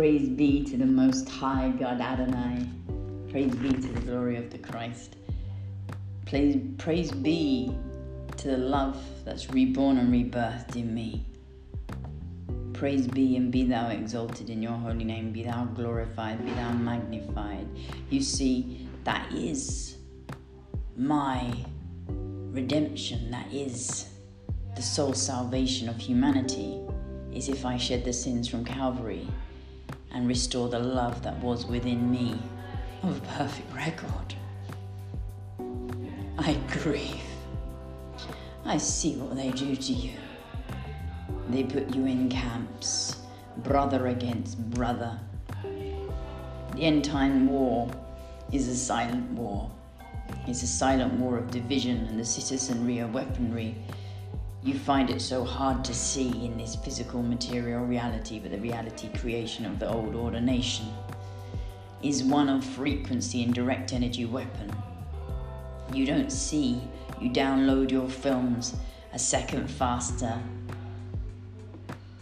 Praise be to the Most High God Adonai. Praise be to the glory of the Christ. Praise, praise be to the love that's reborn and rebirthed in me. Praise be and be thou exalted in your holy name. Be thou glorified, be thou magnified. You see, that is my redemption. That is the sole salvation of humanity. Is if I shed the sins from Calvary and restore the love that was within me of a perfect record. I grieve. I see what they do to you. They put you in camps, brother against brother. The end time war is a silent war. It's a silent war of division and the citizenry of weaponry you find it so hard to see in this physical material reality, but the reality creation of the old order nation is one of frequency and direct energy weapon. You don't see, you download your films a second faster.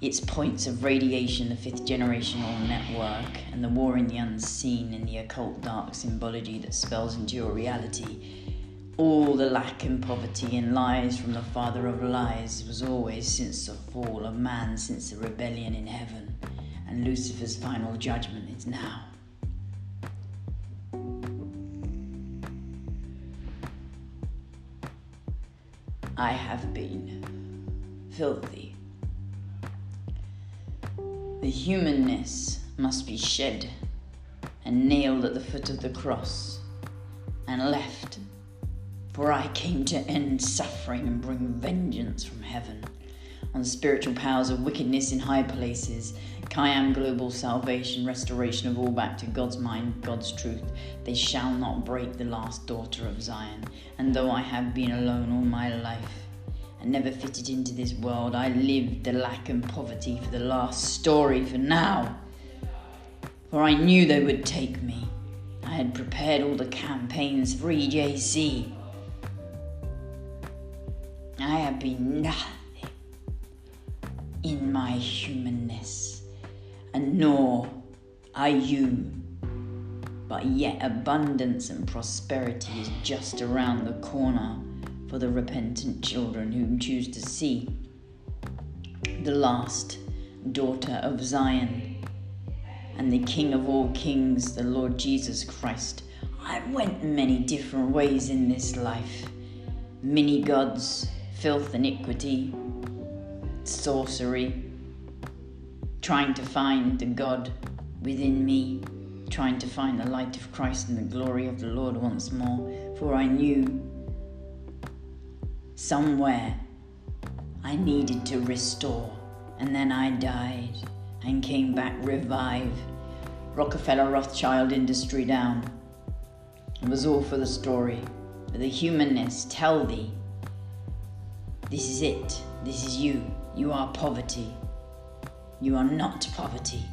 Its points of radiation, the fifth generational network, and the war in the unseen and the occult dark symbology that spells into your reality all the lack and poverty and lies from the father of lies was always since the fall of man, since the rebellion in heaven, and Lucifer's final judgment is now. I have been filthy. The humanness must be shed and nailed at the foot of the cross and left for I came to end suffering and bring vengeance from heaven on the spiritual powers of wickedness in high places. Kayam global salvation, restoration of all back to God's mind, God's truth. They shall not break the last daughter of Zion. And though I have been alone all my life and never fitted into this world, I lived the lack and poverty for the last story for now. For I knew they would take me. I had prepared all the campaigns for EJC. I have been nothing in my humanness, and nor are you. But yet, abundance and prosperity is just around the corner for the repentant children who choose to see the last daughter of Zion and the King of all kings, the Lord Jesus Christ. I went many different ways in this life, many gods, filth, iniquity, sorcery, trying to find the God within me, trying to find the light of Christ and the glory of the Lord once more. For I knew somewhere I needed to restore, and then I died and came back revived. Rockefeller Rothschild industry down. It was all for the story. For the humanness, tell thee this is it. This is you. You are poverty. You are not poverty,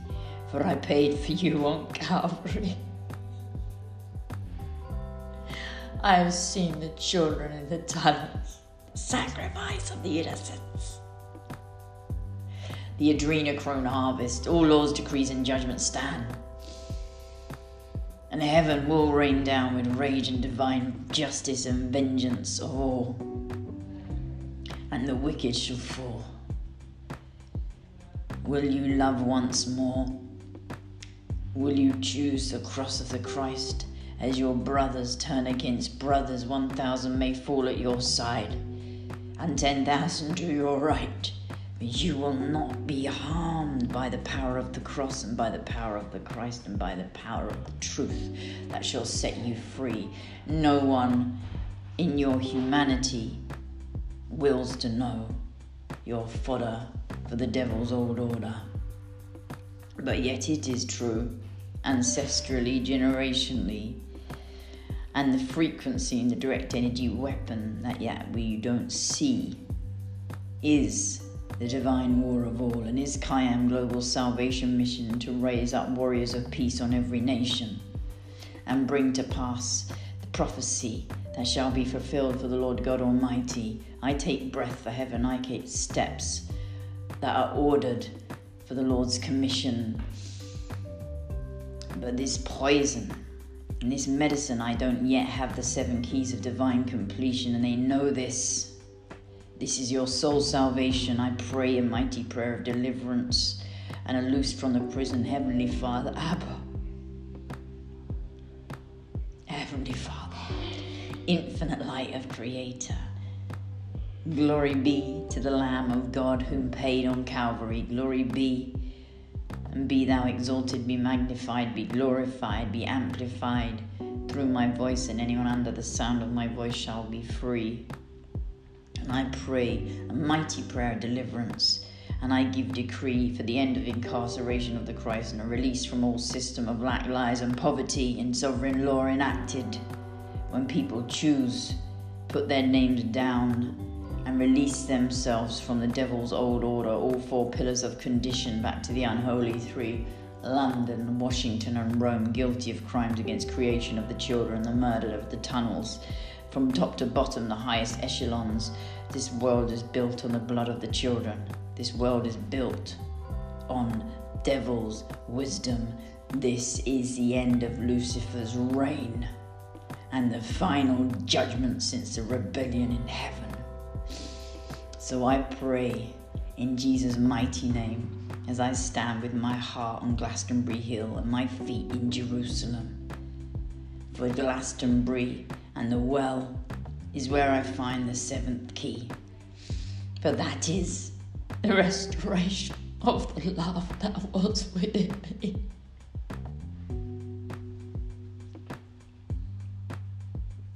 for I paid for you on Calvary. I have seen the children in the tunnels, sacrifice of the innocents. The adrenochrome harvest, all laws, decrees, and judgments stand. And heaven will rain down with rage and divine justice and vengeance of all and the wicked shall fall. Will you love once more? Will you choose the cross of the Christ as your brothers turn against brothers? One thousand may fall at your side and ten thousand to your right, but you will not be harmed by the power of the cross and by the power of the Christ and by the power of the truth that shall set you free. No one in your humanity wills to know your fodder for the devil's old order. But yet it is true, ancestrally, generationally, and the frequency in the direct energy weapon that yet we don't see is the divine war of all and is Kayam Global Salvation Mission to raise up warriors of peace on every nation and bring to pass prophecy that shall be fulfilled for the Lord God Almighty. I take breath for heaven, I take steps that are ordered for the Lord's commission. But this poison and this medicine, I don't yet have the seven keys of divine completion, and they know this. This is your soul salvation. I pray a mighty prayer of deliverance and a loose from the prison. Heavenly Father, Abba. Heavenly Father, infinite light of Creator. Glory be to the Lamb of God whom paid on Calvary. Glory be and be thou exalted, be magnified, be glorified, be amplified through my voice, and anyone under the sound of my voice shall be free. And I pray a mighty prayer of deliverance. And I give decree for the end of incarceration of the Christ and a release from all system of lack, lies, and poverty and sovereign law enacted. When people choose, put their names down and release themselves from the devil's old order, all four pillars of condition back to the unholy three. London, Washington, and Rome guilty of crimes against creation of the children, the murder of the tunnels, from top to bottom, the highest echelons. This world is built on the blood of the children. This world is built on devil's wisdom. This is the end of Lucifer's reign and the final judgment since the rebellion in heaven. So I pray in Jesus' mighty name as I stand with my heart on Glastonbury Hill and my feet in Jerusalem. For Glastonbury and the well is where I find the seventh key. For that is the restoration of the love that was within me.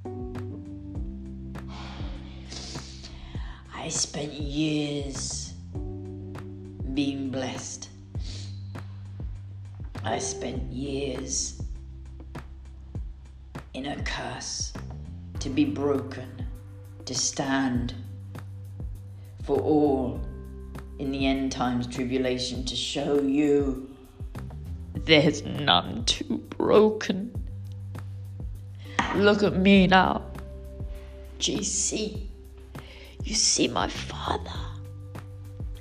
I spent years being blessed. I spent years in a curse to be broken, to stand for all in the end times tribulation to show you there's none too broken. Look at me now, GC. You see, my Father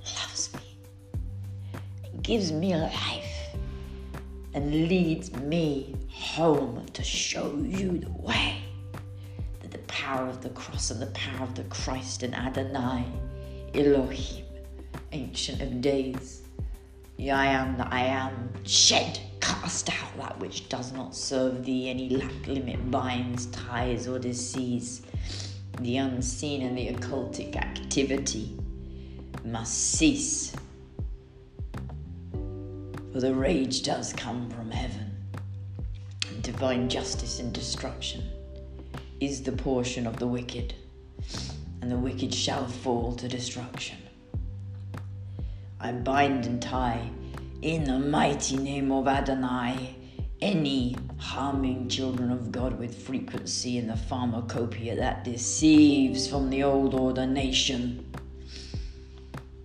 loves me, gives me life, and leads me home to show you the way power of the cross and the power of the Christ and Adonai, Elohim, Ancient of Days. I am that I am, shed, cast out that which does not serve thee, any lack, limit, binds, ties, or disease. The unseen and the occultic activity must cease. For the rage does come from heaven, divine justice and destruction is the portion of the wicked, and the wicked shall fall to destruction. I bind and tie in the mighty name of Adonai any harming children of God with frequency in the pharmacopoeia that deceives from the old order nation.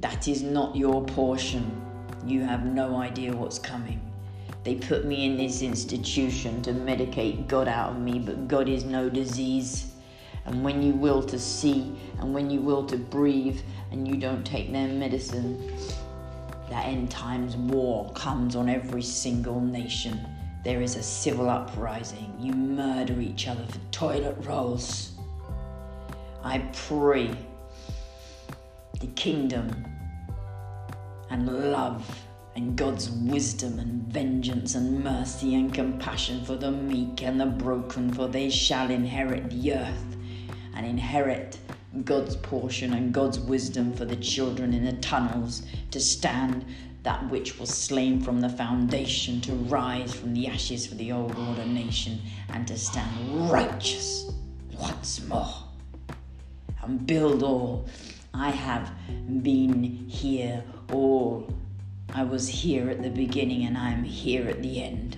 That is not your portion. You have no idea what's coming. They put me in this institution to medicate God out of me, but God is no disease. And when you will to see, and when you will to breathe, and you don't take their medicine, that end times war comes on every single nation. There is a civil uprising. You murder each other for toilet rolls. I pray the kingdom and love and God's wisdom and vengeance and mercy and compassion for the meek and the broken, for they shall inherit the earth and inherit God's portion and God's wisdom for the children in the tunnels to stand that which was slain from the foundation, to rise from the ashes for the old order nation, and to stand righteous once more and build all. I have been here all I was here at the beginning and I'm here at the end.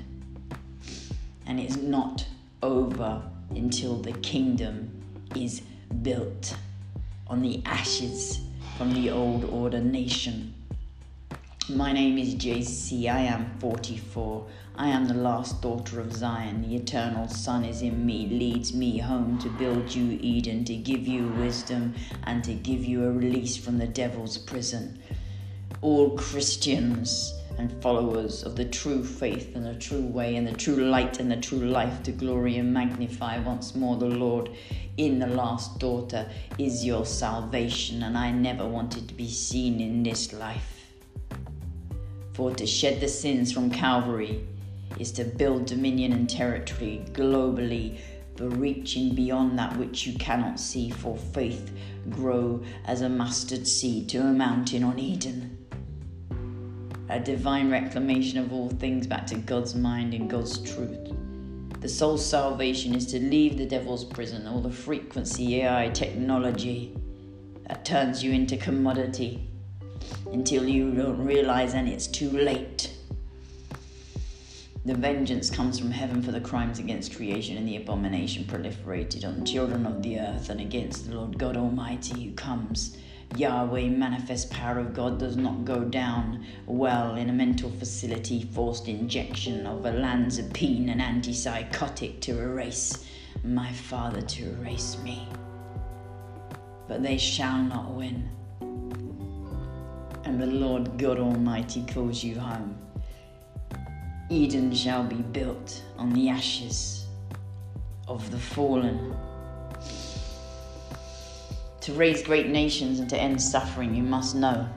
And it's not over until the kingdom is built on the ashes from the old order nation. My name is JC. I am 44. I am the last daughter of Zion. The eternal Son is in me, leads me home to build you Eden, to give you wisdom, and to give you a release from the devil's prison all Christians and followers of the true faith and the true way and the true light and the true life to glory and magnify once more the Lord in the last daughter is your salvation, and I never wanted to be seen in this life. For to shed the sins from Calvary is to build dominion and territory globally, for reaching beyond that which you cannot see, for faith grow as a mustard seed to a mountain on Eden a divine reclamation of all things back to God's mind and God's truth. The soul's salvation is to leave the devil's prison, all the frequency AI technology that turns you into commodity until you don't realize and it's too late. The vengeance comes from heaven for the crimes against creation and the abomination proliferated on the children of the earth and against the Lord God Almighty who comes Yahweh, manifest power of God, does not go down well in a mental facility, forced injection of olanzapine, an antipsychotic to erase my father, to erase me. But they shall not win. And the Lord God Almighty calls you home. Eden shall be built on the ashes of the fallen to raise great nations and to end suffering, you must know.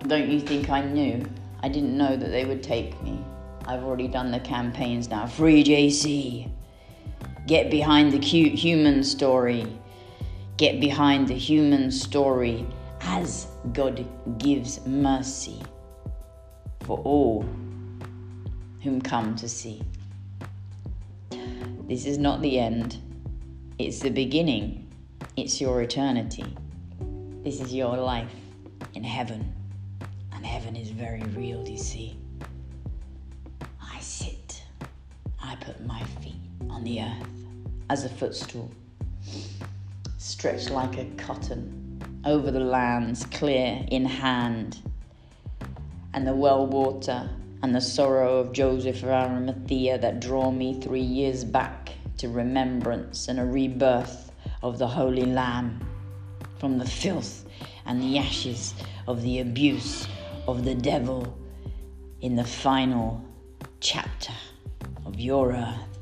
Don't you think I knew? I didn't know that they would take me. I've already done the campaigns now. Free JC. Get behind the cute human story. Get behind the human story as God gives mercy for all whom come to see. This is not the end, it's the beginning it's your eternity. This is your life in heaven. And heaven is very real, you see. I sit, I put my feet on the earth as a footstool, stretched like a cotton over the lands, clear in hand, and the well water and the sorrow of Joseph of Arimathea that draw me three years back to remembrance and a rebirth of the Holy Lamb, from the filth and the ashes of the abuse of the devil in the final chapter of your earth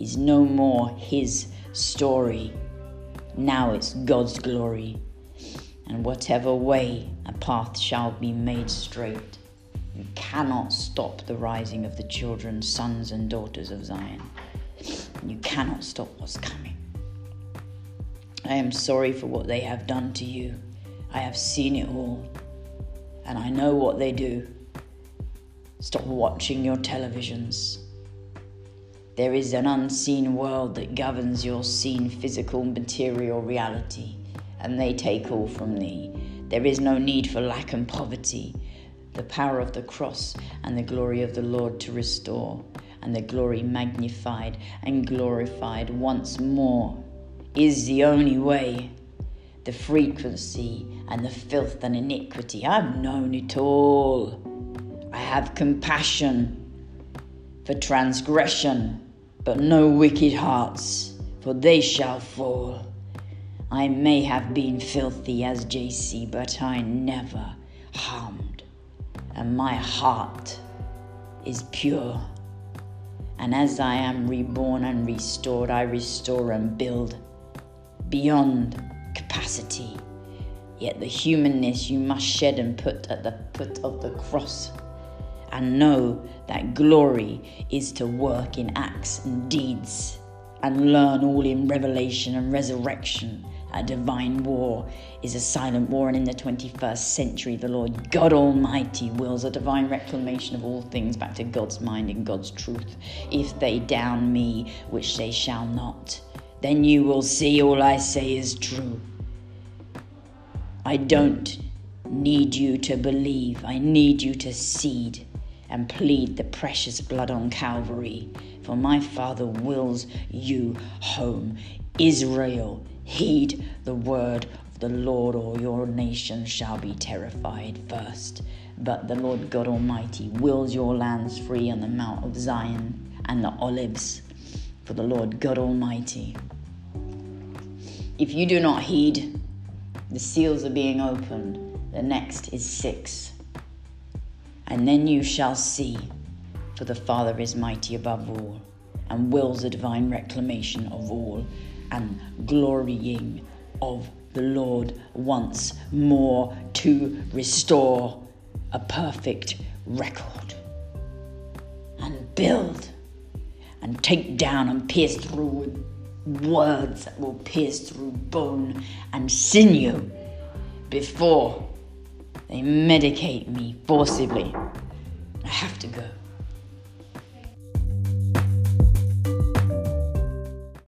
is no more his story. Now it's God's glory. And whatever way a path shall be made straight, you cannot stop the rising of the children, sons, and daughters of Zion. You cannot stop what's coming. I am sorry for what they have done to you. I have seen it all, and I know what they do. Stop watching your televisions. There is an unseen world that governs your seen physical material reality, and they take all from thee. There is no need for lack and poverty. The power of the cross and the glory of the Lord to restore, and the glory magnified and glorified once more is the only way. The frequency and the filth and iniquity, I've known it all. I have compassion for transgression, but no wicked hearts, for they shall fall. I may have been filthy as JC, but I never harmed, and my heart is pure. And as I am reborn and restored, I restore and build beyond capacity. Yet the humanness you must shed and put at the foot of the cross. And know that glory is to work in acts and deeds, and learn all in revelation and resurrection. A divine war is a silent war, and in the 21st century, the Lord God Almighty wills a divine reclamation of all things back to God's mind and God's truth. If they down me, which they shall not, then you will see all I say is true. I don't need you to believe, I need you to seed and plead the precious blood on Calvary, for my Father wills you home. Israel, heed the word of the Lord, or your nation shall be terrified first. But the Lord God Almighty wills your lands free on the Mount of Zion and the olives for the Lord God Almighty. If you do not heed, the seals are being opened. The next is six. And then you shall see, for the Father is mighty above all, and wills a divine reclamation of all, and glorying of the Lord once more to restore a perfect record and build and take down and pierce through with words that will pierce through bone and sinew before they medicate me forcibly. I have to go.